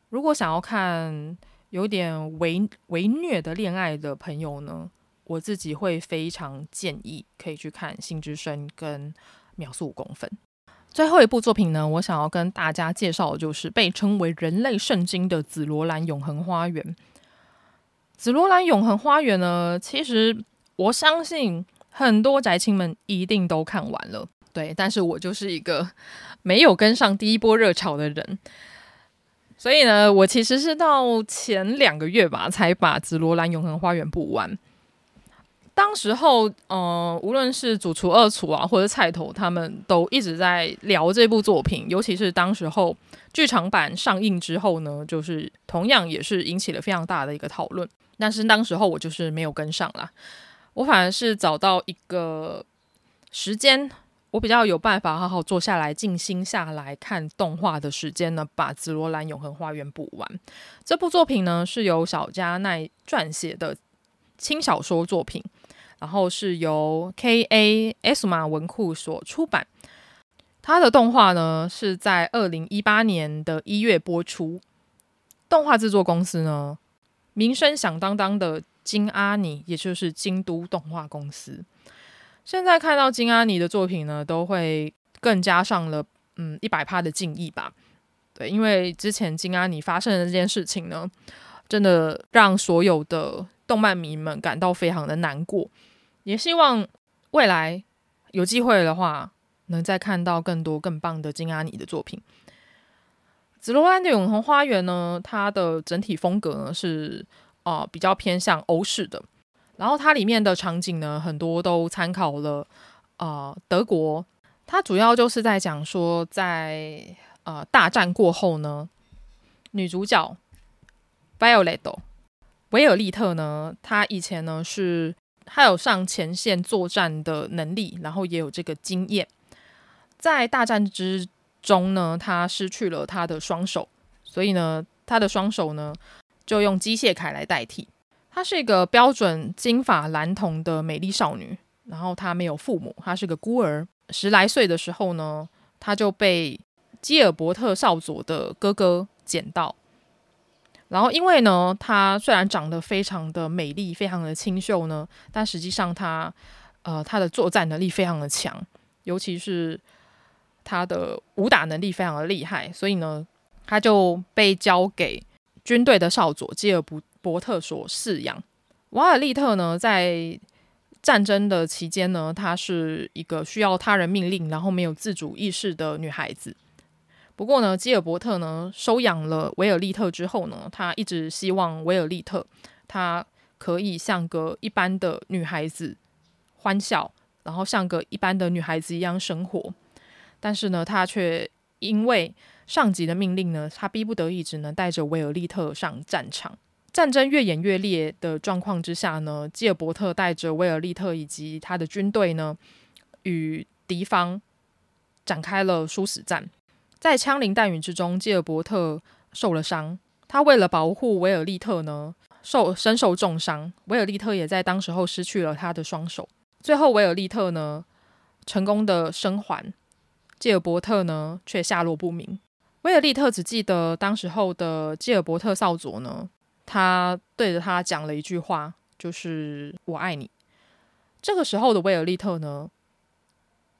如果想要看有点微微虐的恋爱的朋友呢，我自己会非常建议可以去看《心之声》跟《秒速五公分》。最后一部作品呢，我想要跟大家介绍的就是被称为人类圣经的《紫罗兰永恒花园》。《紫罗兰永恒花园》呢，其实我相信很多宅青们一定都看完了，对，但是我就是一个没有跟上第一波热潮的人。所以呢，我其实是到前两个月吧，才把《紫罗兰永恒花园》补完。当时候，呃，无论是主厨、二厨啊，或者菜头，他们都一直在聊这部作品。尤其是当时候剧场版上映之后呢，就是同样也是引起了非常大的一个讨论。但是当时候我就是没有跟上啦，我反而是找到一个时间。我比较有办法好好坐下来静心下来看动画的时间呢，把《紫罗兰永恒花园》补完。这部作品呢是由小加奈撰写的轻小说作品，然后是由 K A S 马文库所出版。它的动画呢是在二零一八年的一月播出。动画制作公司呢，名声响当当的京阿尼，也就是京都动画公司。现在看到金阿尼的作品呢，都会更加上了嗯一百趴的敬意吧。对，因为之前金阿尼发生的这件事情呢，真的让所有的动漫迷们感到非常的难过。也希望未来有机会的话，能再看到更多更棒的金阿尼的作品。紫罗兰的永恒花园呢，它的整体风格呢是啊、呃、比较偏向欧式的，然后它里面的场景呢很多都参考了啊、呃、德国，它主要就是在讲说在、呃、大战过后呢，女主角 Violet 维尔利特呢，她以前呢是。她有上前线作战的能力，然后也有这个经验。在大战之中呢，他失去了他的双手，所以呢，他的双手呢就用机械铠来代替。她是一个标准金发蓝瞳的美丽少女，然后她没有父母，她是个孤儿。十来岁的时候呢，她就被基尔伯特少佐的哥哥捡到。然后，因为呢，她虽然长得非常的美丽，非常的清秀呢，但实际上她，呃，她的作战能力非常的强，尤其是她的武打能力非常的厉害，所以呢，她就被交给军队的少佐基尔伯伯特所饲养。瓦尔利特呢，在战争的期间呢，她是一个需要他人命令，然后没有自主意识的女孩子。不过呢，基尔伯特呢收养了维尔利特之后呢，他一直希望维尔利特她可以像个一般的女孩子欢笑，然后像个一般的女孩子一样生活。但是呢，他却因为上级的命令呢，他逼不得已只能带着维尔利特上战场。战争越演越烈的状况之下呢，基尔伯特带着威尔利特以及他的军队呢，与敌方展开了殊死战。在枪林弹雨之中，基尔伯特受了伤。他为了保护威尔利特呢，受身受重伤。维尔利特也在当时候失去了他的双手。最后，威尔利特呢成功的生还，基尔伯特呢却下落不明。威尔利特只记得当时候的基尔伯特少佐呢，他对着他讲了一句话，就是“我爱你”。这个时候的维尔利特呢，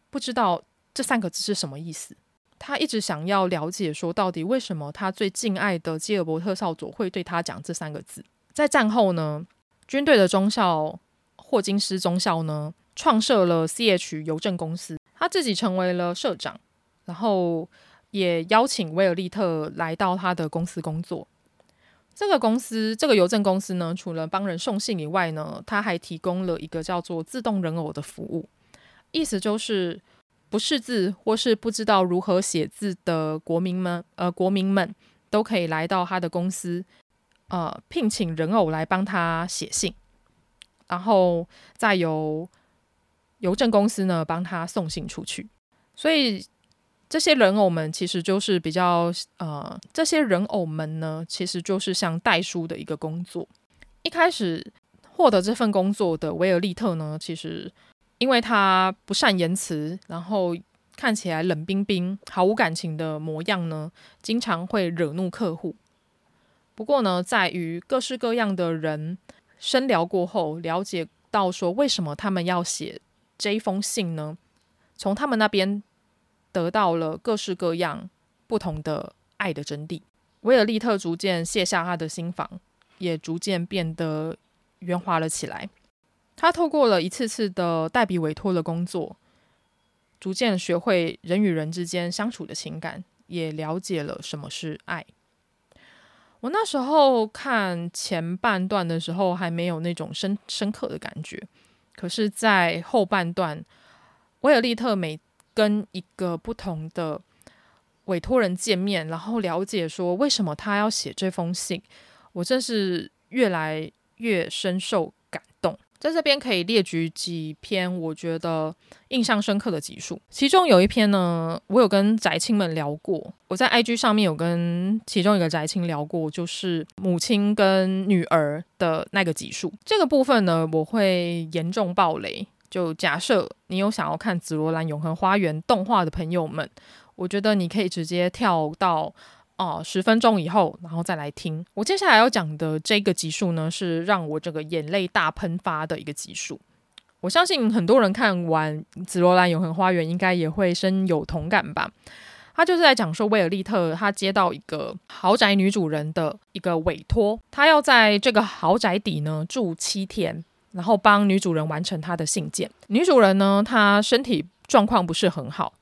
不知道这三个字是什么意思。他一直想要了解，说到底为什么他最敬爱的基尔伯特少佐会对他讲这三个字。在战后呢，军队的中校霍金斯中校呢，创设了 CH 邮政公司，他自己成为了社长，然后也邀请威尔利特来到他的公司工作。这个公司，这个邮政公司呢，除了帮人送信以外呢，他还提供了一个叫做自动人偶的服务，意思就是。不识字或是不知道如何写字的国民们，呃，国民们都可以来到他的公司，呃，聘请人偶来帮他写信，然后再由邮政公司呢帮他送信出去。所以这些人偶们其实就是比较，呃，这些人偶们呢其实就是像代书的一个工作。一开始获得这份工作的维尔利特呢，其实。因为他不善言辞，然后看起来冷冰冰、毫无感情的模样呢，经常会惹怒客户。不过呢，在与各式各样的人深聊过后，了解到说为什么他们要写这一封信呢？从他们那边得到了各式各样不同的爱的真谛。维尔利特逐渐卸下他的心防，也逐渐变得圆滑了起来。他透过了一次次的代笔委托的工作，逐渐学会人与人之间相处的情感，也了解了什么是爱。我那时候看前半段的时候，还没有那种深深刻的感觉，可是，在后半段，维尔利特每跟一个不同的委托人见面，然后了解说为什么他要写这封信，我真是越来越深受感动。在这边可以列举几篇我觉得印象深刻的集数，其中有一篇呢，我有跟宅青们聊过。我在 IG 上面有跟其中一个宅青聊过，就是母亲跟女儿的那个集数。这个部分呢，我会严重爆雷。就假设你有想要看《紫罗兰永恒花园》动画的朋友们，我觉得你可以直接跳到。哦，十分钟以后，然后再来听。我接下来要讲的这个集数呢，是让我这个眼泪大喷发的一个集数。我相信很多人看完《紫罗兰永恒花园》，应该也会深有同感吧。他就是在讲说，威尔利特他接到一个豪宅女主人的一个委托，他要在这个豪宅底呢住七天，然后帮女主人完成她的信件。女主人呢，她身体状况不是很好，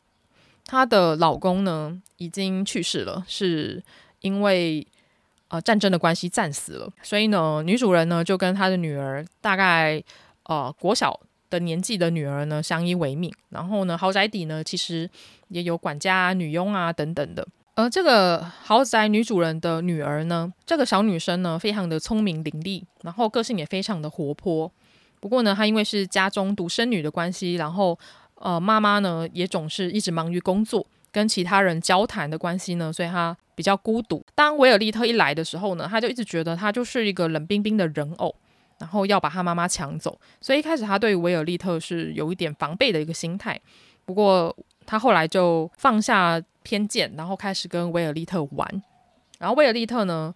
她的老公呢已经去世了，是因为呃战争的关系战死了，所以呢，女主人呢就跟她的女儿大概呃国小。的年纪的女儿呢，相依为命。然后呢，豪宅底呢，其实也有管家、女佣啊等等的。而这个豪宅女主人的女儿呢，这个小女生呢，非常的聪明伶俐，然后个性也非常的活泼。不过呢，她因为是家中独生女的关系，然后呃，妈妈呢也总是一直忙于工作，跟其他人交谈的关系呢，所以她比较孤独。当维尔利特一来的时候呢，她就一直觉得她就是一个冷冰冰的人偶。然后要把他妈妈抢走，所以一开始他对维尔利特是有一点防备的一个心态。不过他后来就放下偏见，然后开始跟维尔利特玩。然后维尔利特呢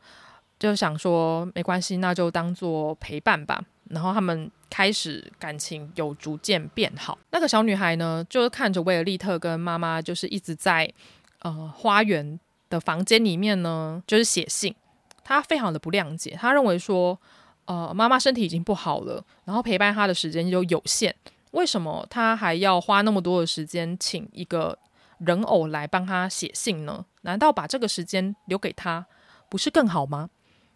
就想说没关系，那就当做陪伴吧。然后他们开始感情有逐渐变好。那个小女孩呢，就是看着维尔利特跟妈妈，就是一直在呃花园的房间里面呢，就是写信。她非常的不谅解，她认为说。呃，妈妈身体已经不好了，然后陪伴她的时间就有限，为什么她还要花那么多的时间请一个人偶来帮她写信呢？难道把这个时间留给她不是更好吗？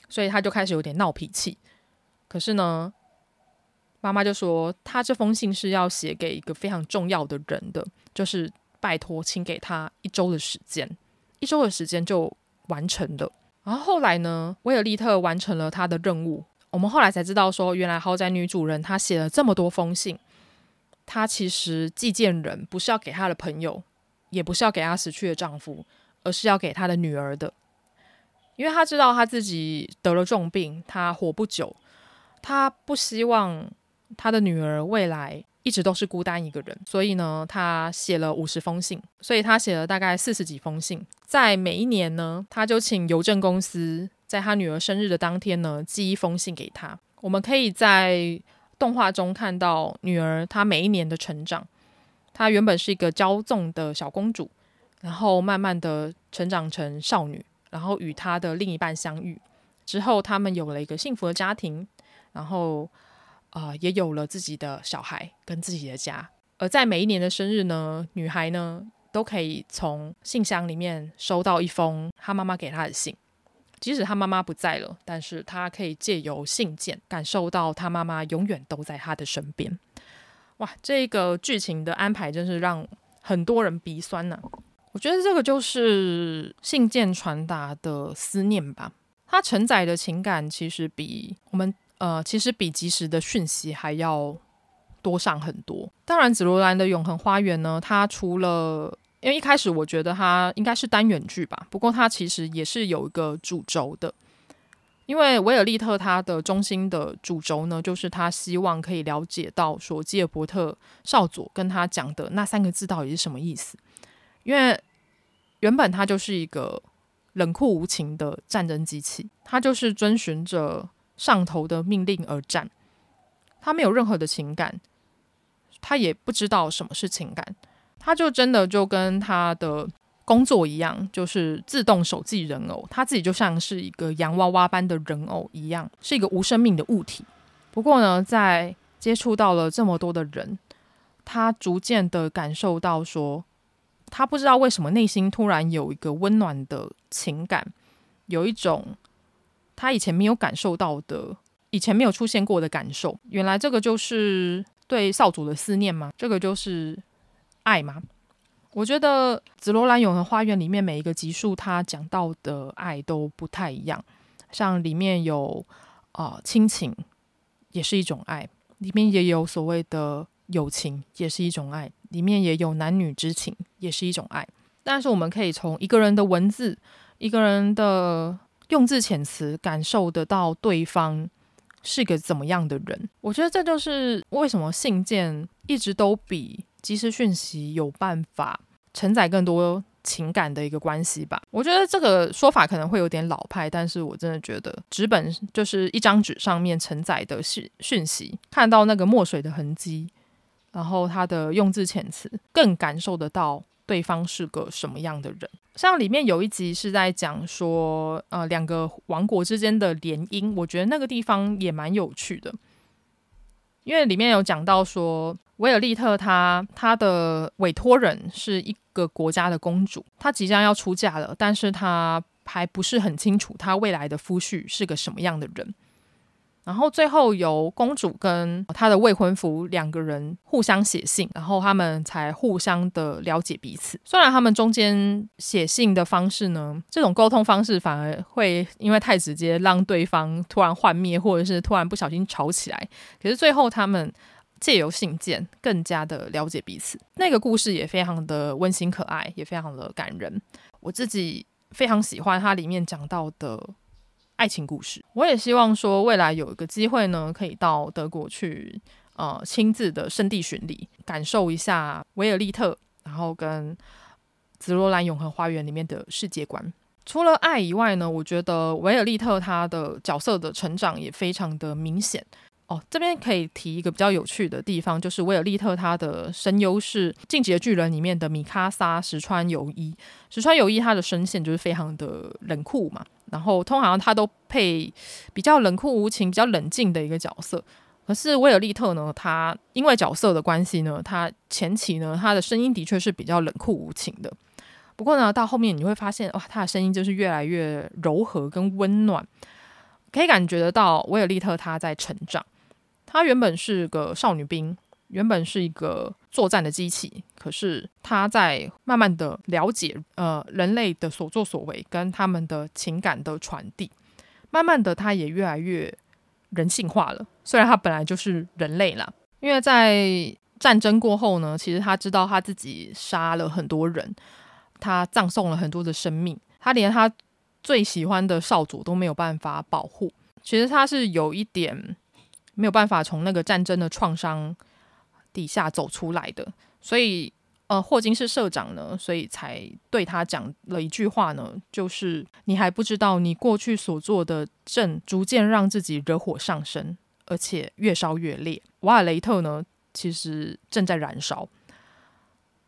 所以她就开始有点闹脾气。可是呢，妈妈就说她这封信是要写给一个非常重要的人的，就是拜托，请给她一周的时间，一周的时间就完成了。然后后来呢，威尔利特完成了他的任务。我们后来才知道，说原来豪宅女主人她写了这么多封信，她其实寄件人不是要给她的朋友，也不是要给她死去的丈夫，而是要给她的女儿的，因为她知道她自己得了重病，她活不久，她不希望她的女儿未来一直都是孤单一个人，所以呢，她写了五十封信，所以她写了大概四十几封信，在每一年呢，她就请邮政公司。在他女儿生日的当天呢，寄一封信给她。我们可以在动画中看到女儿她每一年的成长。她原本是一个骄纵的小公主，然后慢慢的成长成少女，然后与她的另一半相遇之后，他们有了一个幸福的家庭，然后、呃，也有了自己的小孩跟自己的家。而在每一年的生日呢，女孩呢都可以从信箱里面收到一封她妈妈给她的信。即使她妈妈不在了，但是她可以借由信件感受到她妈妈永远都在她的身边。哇，这个剧情的安排真是让很多人鼻酸呢、我觉得这个就是信件传达的思念吧，它承载的情感其实比我们呃，其实比及时的讯息还要多上很多。当然，紫罗兰的永恒花园呢，它除了因为一开始我觉得它应该是单元剧吧，不过它其实也是有一个主轴的。因为维尔利特他的中心的主轴呢，就是他希望可以了解到说吉尔伯特少佐跟他讲的那三个字到底是什么意思。因为原本他就是一个冷酷无情的战争机器，他就是遵循着上头的命令而战，他没有任何的情感，他也不知道什么是情感。他就真的就跟他的工作一样，就是自动手记人偶，他自己就像是一个洋娃娃般的人偶一样，是一个无生命的物体。不过呢，在接触到了这么多的人，他逐渐的感受到说，他不知道为什么内心突然有一个温暖的情感，有一种他以前没有感受到的、以前没有出现过的感受。原来这个就是对少主的思念吗？这个就是。爱吗？我觉得《紫罗兰永恒花园》里面每一个集数，他讲到的爱都不太一样。像里面有啊、呃、亲情，也是一种爱；里面也有所谓的友情，也是一种爱；里面也有男女之情，也是一种爱。但是我们可以从一个人的文字、一个人的用字遣词，感受得到对方是个怎么样的人。我觉得这就是为什么信件一直都比。即时讯息有办法承载更多情感的一个关系吧。我觉得这个说法可能会有点老派，但是我真的觉得纸本就是一张纸上面承载的讯讯息，看到那个墨水的痕迹，然后它的用字遣词，更感受得到对方是个什么样的人。像里面有一集是在讲说，呃，两个王国之间的联姻，我觉得那个地方也蛮有趣的，因为里面有讲到说，维尔利特他他的委托人是一个国家的公主，她即将要出嫁了，但是她还不是很清楚她未来的夫婿是个什么样的人。然后最后由公主跟她的未婚夫两个人互相写信，然后他们才互相的了解彼此。虽然他们中间写信的方式呢，这种沟通方式反而会因为太直接，让对方突然幻灭，或者是突然不小心吵起来。可是最后他们借由信件更加的了解彼此。那个故事也非常的温馨可爱，也非常的感人。我自己非常喜欢它里面讲到的。爱情故事，我也希望说未来有一个机会呢，可以到德国去，呃，亲自的圣地巡礼，感受一下维尔利特，然后跟紫罗兰永恒花园里面的世界观。除了爱以外呢，我觉得维尔利特他的角色的成长也非常的明显。哦，这边可以提一个比较有趣的地方，就是维尔利特他的声优是《进击的巨人》里面的米卡莎石川由依。石川由依他的声线就是非常的冷酷嘛，然后通常他都配比较冷酷无情、比较冷静的一个角色。可是维尔利特呢，他因为角色的关系呢，他前期呢他的声音的确是比较冷酷无情的。不过呢，到后面你会发现，哇，他的声音就是越来越柔和跟温暖，可以感觉得到维尔利特他在成长。她原本是个少女兵，原本是一个作战的机器。可是她在慢慢的了解呃人类的所作所为跟他们的情感的传递，慢慢的她也越来越人性化了。虽然她本来就是人类啦，因为在战争过后呢，其实她知道她自己杀了很多人，她葬送了很多的生命，她连她最喜欢的少佐都没有办法保护。其实她是有一点。没有办法从那个战争的创伤底下走出来的，所以呃，霍金是社长呢，所以才对他讲了一句话呢，就是你还不知道你过去所做的正逐渐让自己惹火上身，而且越烧越烈。瓦尔雷特呢，其实正在燃烧。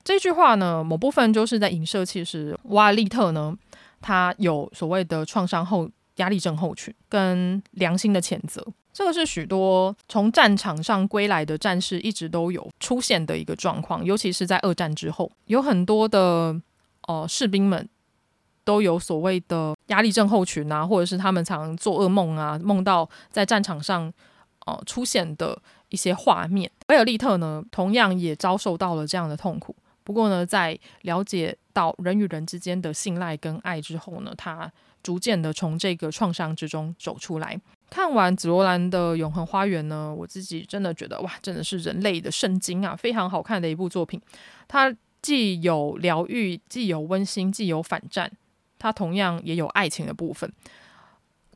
这句话呢，某部分就是在影射，其实瓦尔利特呢，他有所谓的创伤后压力症候群跟良心的谴责。这个是许多从战场上归来的战士一直都有出现的一个状况，尤其是在二战之后，有很多的呃士兵们都有所谓的压力症候群啊，或者是他们常做噩梦啊，梦到在战场上呃出现的一些画面。维尔利特呢，同样也遭受到了这样的痛苦。不过呢，在了解到人与人之间的信赖跟爱之后呢，他逐渐的从这个创伤之中走出来。看完紫罗兰的永恒花园呢，我自己真的觉得哇，真的是人类的圣经啊，非常好看的一部作品。它既有疗愈，既有温馨，既有反战，它同样也有爱情的部分。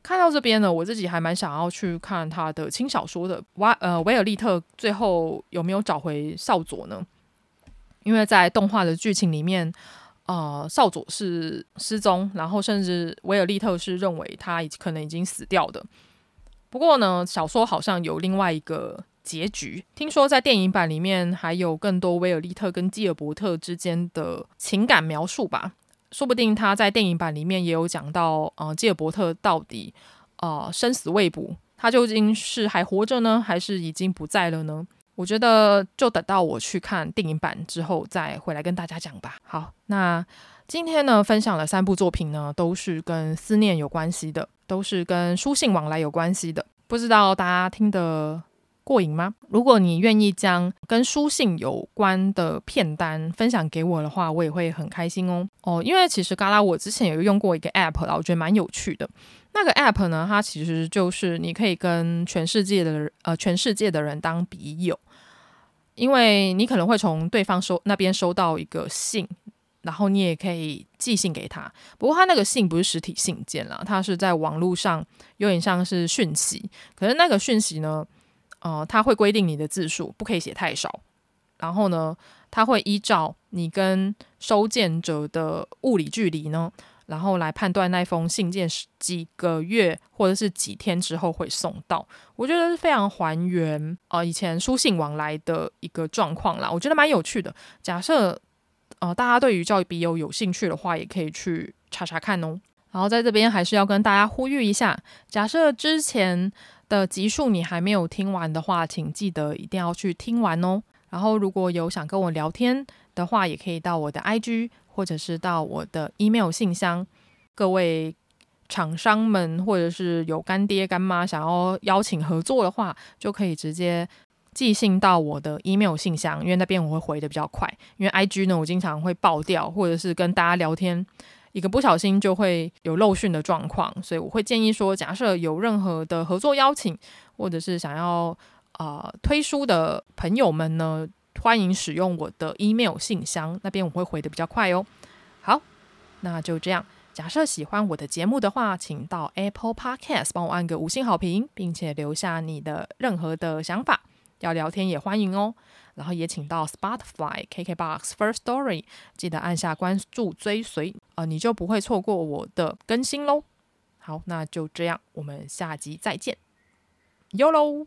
看到这边呢，我自己还蛮想要去看他的轻小说的。瓦呃，维尔利特最后有没有找回少佐呢？因为在动画的剧情里面。呃，少佐是失踪，然后甚至维尔利特是认为他已可能已经死掉的。不过呢，小说好像有另外一个结局。听说在电影版里面还有更多威尔利特跟基尔伯特之间的情感描述吧？说不定他在电影版里面也有讲到，呃，基尔伯特到底呃生死未卜，他究竟是还活着呢，还是已经不在了呢？我觉得就等到我去看电影版之后再回来跟大家讲吧。好，那今天呢，分享了三部作品呢，都是跟思念有关系的，都是跟书信往来有关系的。不知道大家听得过瘾吗？如果你愿意将跟书信有关的片单分享给我的话，我也会很开心哦。哦，因为其实嘎啦我之前有用过一个 app 啦，我觉得蛮有趣的。那个 app 呢，它其实就是你可以跟全世界的呃全世界的人当笔友。因为你可能会从对方收那边收到一个信，然后你也可以寄信给他。不过他那个信不是实体信件啦，他是在网络上，有点像是讯息。可是那个讯息呢，呃，他会规定你的字数不可以写太少，然后呢，他会依照你跟收件者的物理距离呢。然后来判断那封信件是几个月或者是几天之后会送到，我觉得是非常还原啊、呃、以前书信往来的一个状况啦，我觉得蛮有趣的。假设呃，大家对于教育笔友有兴趣的话，也可以去查查看哦。然后在这边还是要跟大家呼吁一下，假设之前的集数你还没有听完的话，请记得一定要去听完哦。然后如果有想跟我聊天的话，也可以到我的 IG 或者是到我的 email 信箱。各位厂商们或者是有干爹干妈想要邀请合作的话，就可以直接寄信到我的 email 信箱，因为那边我会回得比较快。因为 IG 呢，我经常会爆掉，或者是跟大家聊天。一个不小心就会有漏讯的状况，所以我会建议说，假设有任何的合作邀请，或者是想要呃推书的朋友们呢，欢迎使用我的 email 信箱，那边我会回得比较快哦。好，那就这样。假设喜欢我的节目的话，请到 Apple Podcast 帮我按个五星好评，并且留下你的任何的想法，要聊天也欢迎哦。然后也请到 Spotify、KKBox、First Story，记得按下关注追随，呃，你就不会错过我的更新喽。好，那就这样，我们下集再见，哟喽。